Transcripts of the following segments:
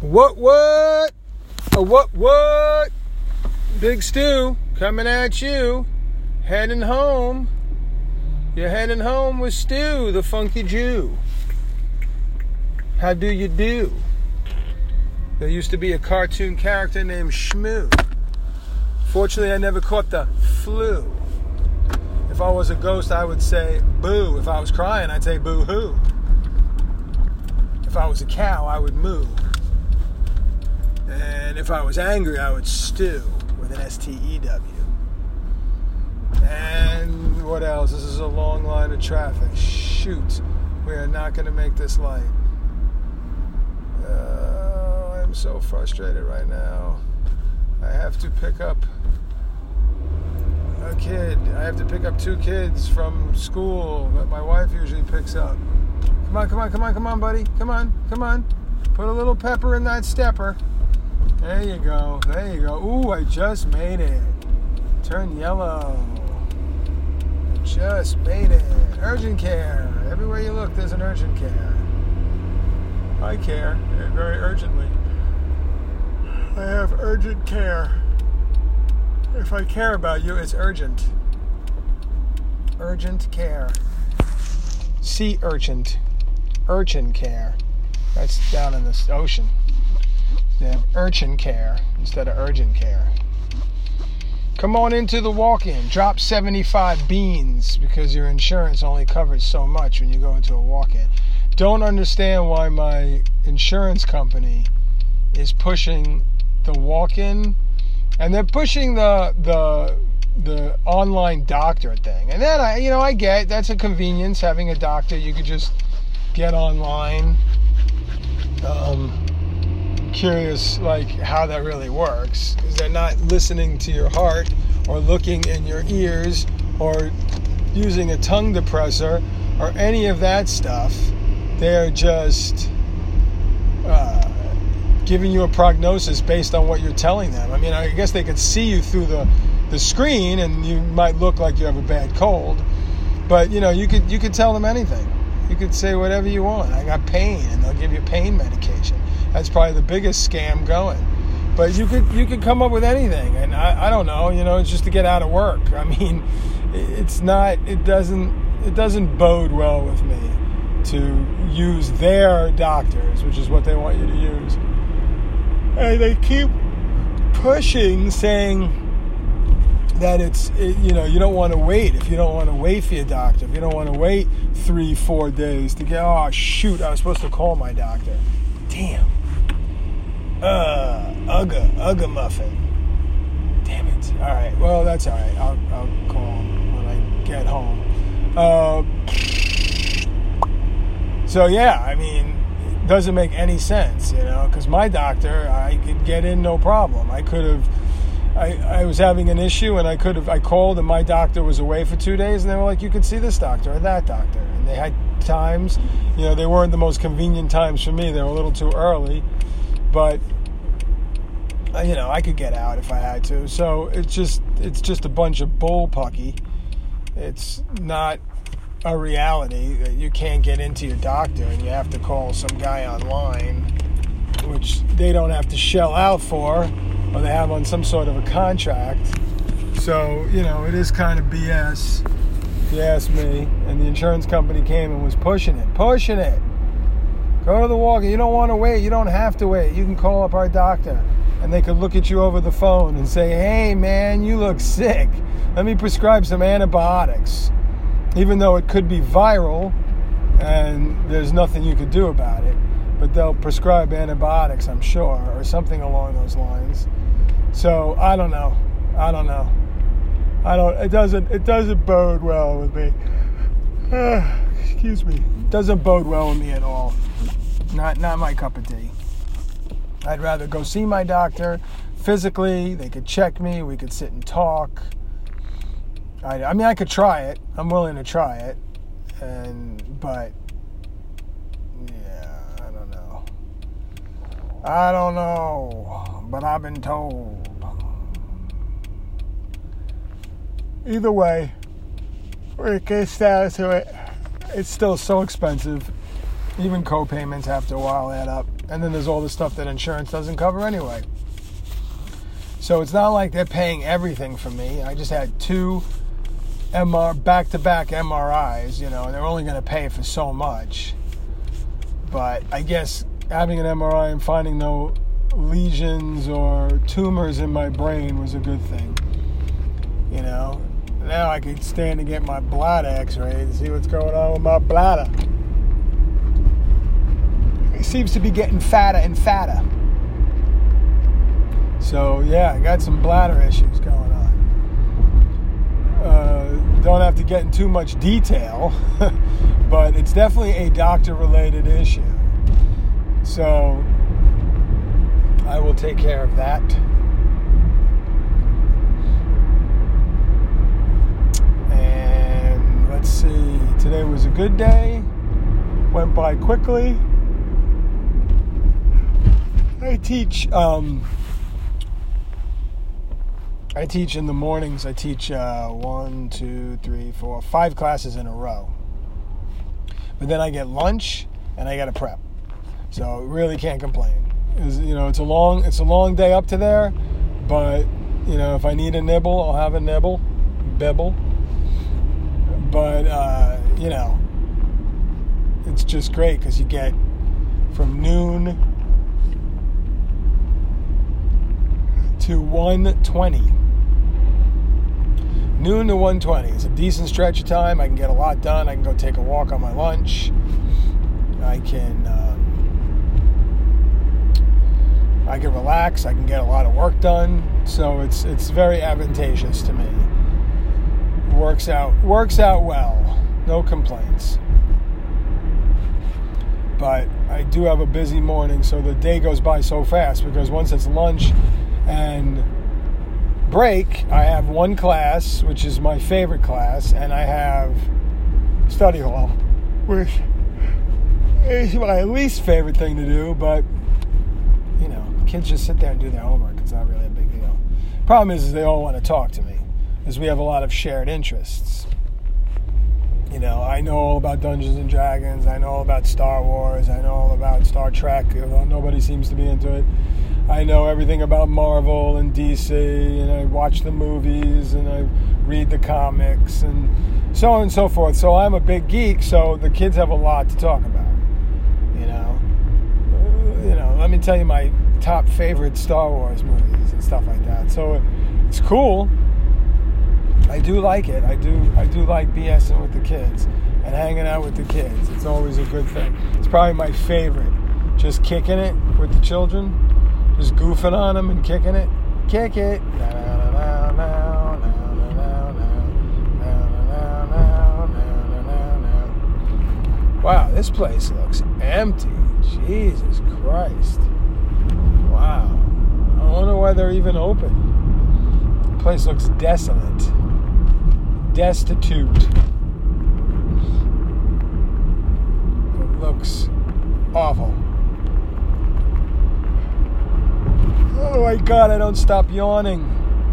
What, what? A what, what? Big Stew coming at you. Heading home. You're heading home with Stew, the funky Jew. How do you do? There used to be a cartoon character named Shmoo. Fortunately, I never caught the flu. If I was a ghost, I would say boo. If I was crying, I'd say boo hoo. If I was a cow, I would moo. And if I was angry, I would stew with an S T E W. And what else? This is a long line of traffic. Shoot, we are not going to make this light. Uh, I'm so frustrated right now. I have to pick up a kid. I have to pick up two kids from school that my wife usually picks up. Come on, come on, come on, come on, buddy. Come on, come on. Put a little pepper in that stepper. There you go. There you go. Ooh, I just made it. Turn yellow. I just made it. Urgent care. Everywhere you look, there's an urgent care. I care very urgently. I have urgent care. If I care about you, it's urgent. Urgent care. Sea urgent. Urchin care. That's down in the ocean. They have urchin care instead of urgent care. Come on into the walk in. Drop 75 beans because your insurance only covers so much when you go into a walk in. Don't understand why my insurance company is pushing the walk in and they're pushing the the the online doctor thing. And then I you know I get that's a convenience having a doctor you could just get online. Curious like how that really works. Is they're not listening to your heart or looking in your ears or using a tongue depressor or any of that stuff? They're just uh, giving you a prognosis based on what you're telling them. I mean i guess they could see you through the, the screen and you might look like you have a bad cold but you know you could you could tell them anything could say whatever you want i got pain and they'll give you pain medication that's probably the biggest scam going. But you could you could come up with anything, and I, I don't know, you know, it's just to get out of work. I mean, it's not it doesn't it doesn't bode well with me to use their doctors, which is what they want you to use. And they keep pushing, saying that it's it, you know you don't want to wait if you don't want to wait for your doctor if you don't want to wait three four days to get oh shoot I was supposed to call my doctor damn uh, Ugga, Ugga muffin. Damn it. All right. Well, that's all right. I'll, I'll call when I get home. Uh, so yeah, I mean, it doesn't make any sense, you know, because my doctor, I could get in no problem. I could have. I, I was having an issue and I could have I called and my doctor was away for two days and they were like you can see this doctor or that doctor and they had times you know they weren't the most convenient times for me they were a little too early but uh, you know I could get out if I had to. So it's just it's just a bunch of bull pucky. It's not a reality that you can't get into your doctor and you have to call some guy online, which they don't have to shell out for, or they have on some sort of a contract. So you know it is kind of BS. If you ask me, and the insurance company came and was pushing it, pushing it. Go to the walk. You don't want to wait. You don't have to wait. You can call up our doctor and they could look at you over the phone and say, hey, man, you look sick. Let me prescribe some antibiotics. Even though it could be viral and there's nothing you could do about it. But they'll prescribe antibiotics, I'm sure, or something along those lines. So I don't know. I don't know. I don't. It doesn't. It doesn't bode well with me. Excuse me. It doesn't bode well with me at all. Not not my cup of tea. I'd rather go see my doctor physically. They could check me. We could sit and talk. I, I mean, I could try it. I'm willing to try it, and but yeah, I don't know. I don't know, but I've been told. Either way, we get status of it. It's still so expensive. Even co-payments after a while add up And then there's all the stuff that insurance doesn't cover anyway. So it's not like they're paying everything for me. I just had two MR back-to-back MRIs, you know, and they're only going to pay for so much. But I guess having an MRI and finding no lesions or tumors in my brain was a good thing. You know, now I can stand to get my bladder x-rayed and see what's going on with my bladder. It seems to be getting fatter and fatter. So yeah, I got some bladder issues going on. Uh, don't have to get in too much detail, but it's definitely a doctor-related issue. So I will take care of that. And let's see, today was a good day, went by quickly. I teach. Um, I teach in the mornings. I teach uh, one, two, three, four, five classes in a row. But then I get lunch and I get a prep, so really can't complain. It's, you know, it's a long, it's a long day up to there, but you know, if I need a nibble, I'll have a nibble, bibble. But uh, you know, it's just great because you get from noon to 120. Noon to 120. It's a decent stretch of time. I can get a lot done. I can go take a walk on my lunch. I can um, I can relax. I can get a lot of work done. So it's it's very advantageous to me. Works out works out well. No complaints. But I do have a busy morning, so the day goes by so fast because once it's lunch and break, I have one class, which is my favorite class, and I have study hall, which is my least favorite thing to do, but kids just sit there and do their homework. It's not really a big deal. Problem is, is they all want to talk to me, because we have a lot of shared interests. You know, I know all about Dungeons and Dragons. I know all about Star Wars. I know all about Star Trek, although nobody seems to be into it. I know everything about Marvel and DC, and I watch the movies and I read the comics and so on and so forth. So I'm a big geek, so the kids have a lot to talk about. You know, Uh, you know. Let me tell you my top favorite Star Wars movies and stuff like that. So it's cool. I do like it. I do. I do like BSing with the kids and hanging out with the kids. It's always a good thing. It's probably my favorite. Just kicking it with the children, just goofing on them and kicking it. Kick it. Wow, this place looks empty. Jesus Christ. Wow. I wonder why they're even open. The place looks desolate destitute. It looks awful. Oh my god, I don't stop yawning.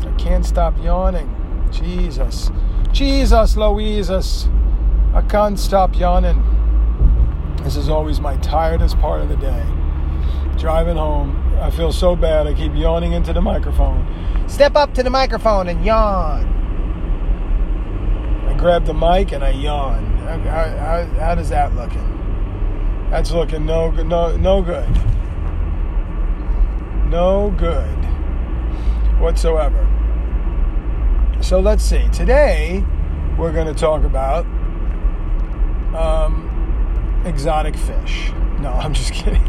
I can't stop yawning. Jesus. Jesus, Louises. I can't stop yawning. This is always my tiredest part of the day. Driving home, I feel so bad. I keep yawning into the microphone. Step up to the microphone and yawn I grab the mic and I yawn. How, how, how does that looking? That's looking no no no good. No good whatsoever. So let's see. Today we're going to talk about um, exotic fish. No, I'm just kidding.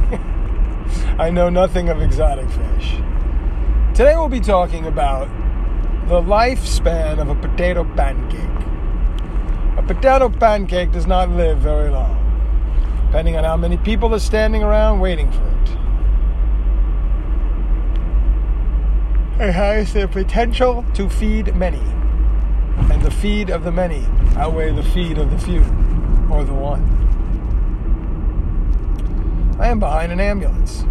I know nothing of exotic fish. Today we'll be talking about the lifespan of a potato pancake. A potato pancake does not live very long, depending on how many people are standing around waiting for it. It has the potential to feed many, and the feed of the many outweigh the feed of the few, or the one. I am behind an ambulance,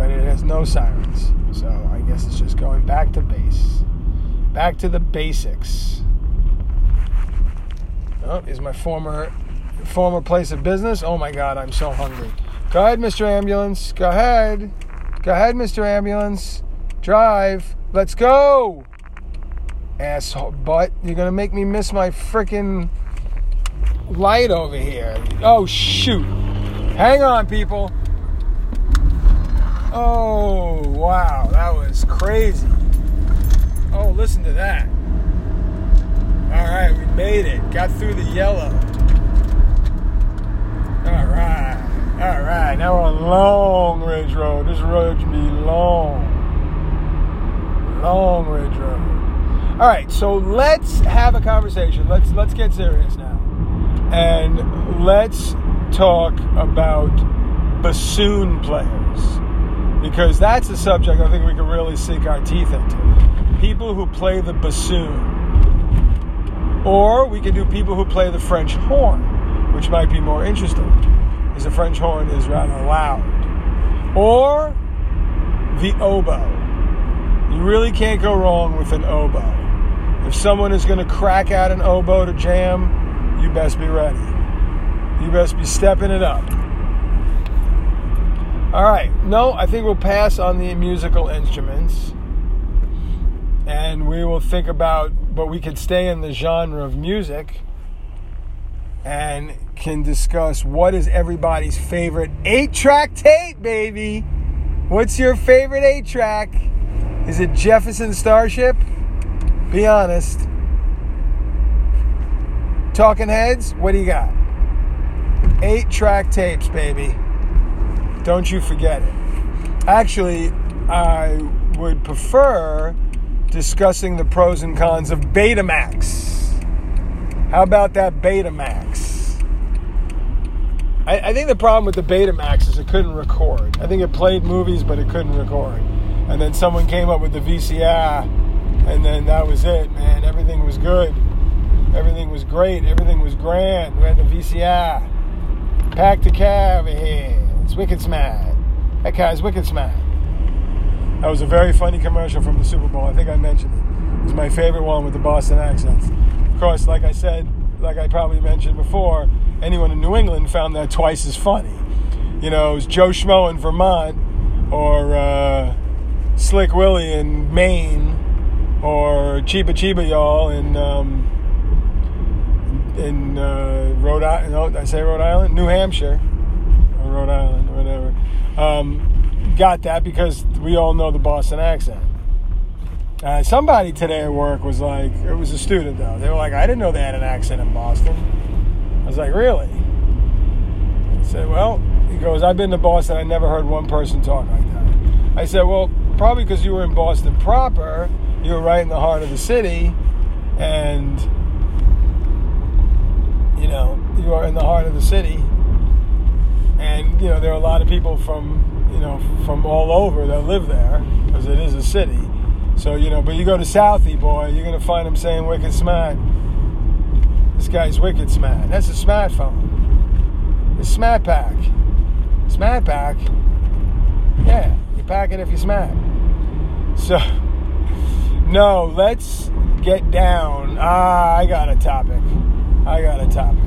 but it has no sirens, so I guess it's just going back to base, back to the basics. Oh, is my former former place of business. Oh my God, I'm so hungry. Go ahead, Mr. Ambulance. Go ahead. Go ahead, Mr. Ambulance. Drive. Let's go. Asshole butt. You're to make me miss my freaking light over here. Oh, shoot. Hang on, people. Oh, wow. That was crazy. Oh, listen to that. All right, we made it. Got through the yellow. All right. All right. Now we're on Long Ridge Road. This road should be long. Long Ridge Road. All right, so let's have a conversation. Let's let's get serious now. And let's talk about bassoon players. Because that's a subject I think we can really sink our teeth into. People who play the bassoon or we can do people who play the French horn, which might be more interesting, because the French horn is rather loud. Or the oboe. You really can't go wrong with an oboe. If someone is going to crack out an oboe to jam, you best be ready. You best be stepping it up. All right. No, I think we'll pass on the musical instruments and we will think about, but we could stay in the genre of music and can discuss what is everybody's favorite eight track tape, baby. What's your favorite eight track? Is it Jefferson Starship? Be honest. Talking heads, what do you got? Eight track tapes, baby. Don't you forget it. Actually, I would prefer discussing the pros and cons of Betamax. How about that Betamax? I, I think the problem with the Betamax is it couldn't record. I think it played movies, but it couldn't record. And then someone came up with the VCR, and then that was it, man. Everything was good. Everything was great. Everything was grand. We had the VCR. Pack the over here. It's wicked smart. That car's wicked smart. That was a very funny commercial from the Super Bowl. I think I mentioned it. It was my favorite one with the Boston accents. Of course, like I said, like I probably mentioned before, anyone in New England found that twice as funny. You know, it was Joe Schmo in Vermont, or uh, Slick Willie in Maine, or Chiba Chiba Y'all in um, in uh, Rhode Island. No, I say Rhode Island? New Hampshire, Rhode Island, whatever. Um, got that because we all know the Boston accent. Uh, somebody today at work was like, it was a student though. They were like, I didn't know they had an accent in Boston. I was like, really? I said, well, he goes, I've been to Boston. I never heard one person talk like that. I said, well, probably because you were in Boston proper. You were right in the heart of the city, and you know you are in the heart of the city, and you know there are a lot of people from you know, from all over that live there, because it is a city. So, you know, but you go to Southie, boy, you're going to find them saying wicked smart. This guy's wicked smart. That's a smartphone. It's smart pack. Smart pack. Yeah, you pack it if you're smart. So, no, let's get down. Ah, I got a topic. I got a topic.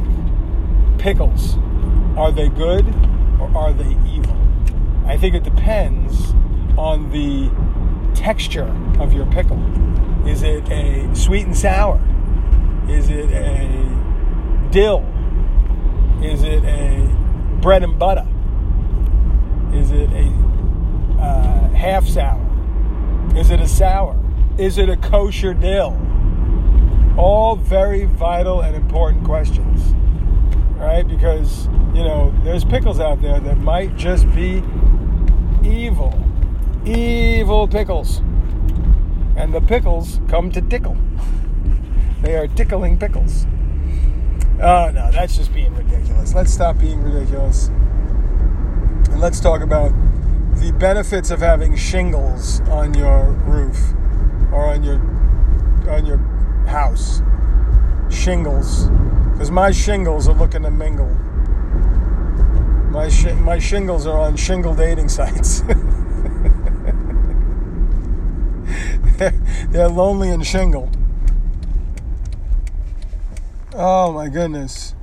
Pickles. Are they good or are they evil? I think it depends on the texture of your pickle. Is it a sweet and sour? Is it a dill? Is it a bread and butter? Is it a uh, half sour? Is it a sour? Is it a kosher dill? All very vital and important questions, right? Because, you know, there's pickles out there that might just be evil, evil pickles. And the pickles come to tickle. They are tickling pickles. Oh, no, that's just being ridiculous. Let's stop being ridiculous. And let's talk about the benefits of having shingles on your roof or on your on your house. Shingles. Because my shingles are looking to mingle. My, sh- my shingles are on shingle dating sites. they're, lonely and shingle. Oh my goodness.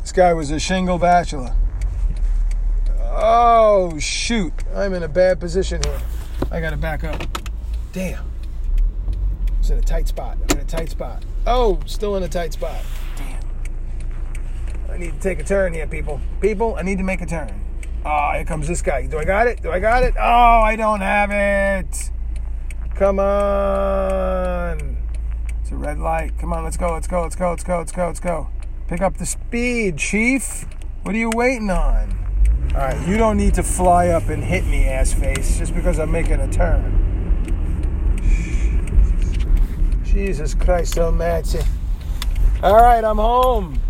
This guy was a shingle bachelor. Oh, shoot. I'm in a bad position here. I got to back up. Damn. It's in a tight spot. I'm in a tight spot. Oh, still in a tight spot. I need to take a turn here, people. People, I need to make a turn. Oh, here comes this guy. Do I got it? Do I got it? Oh, I don't have it. Come on. It's a red light. Come on, let's go, let's go, let's go, let's go, let's go, let's go. Pick up the speed, Chief. What are you waiting on? All right, you don't need to fly up and hit me, ass face, just because I'm making a turn. Jesus Christ so Almighty. All right, I'm home,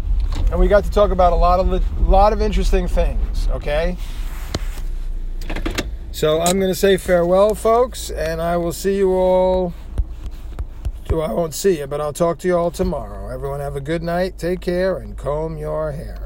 and we got to talk about a lot of lot of interesting things. Okay. So I'm going to say farewell, folks, and I will see you all. Well, I won't see you, but I'll talk to you all tomorrow. Everyone have a good night, take care, and comb your hair.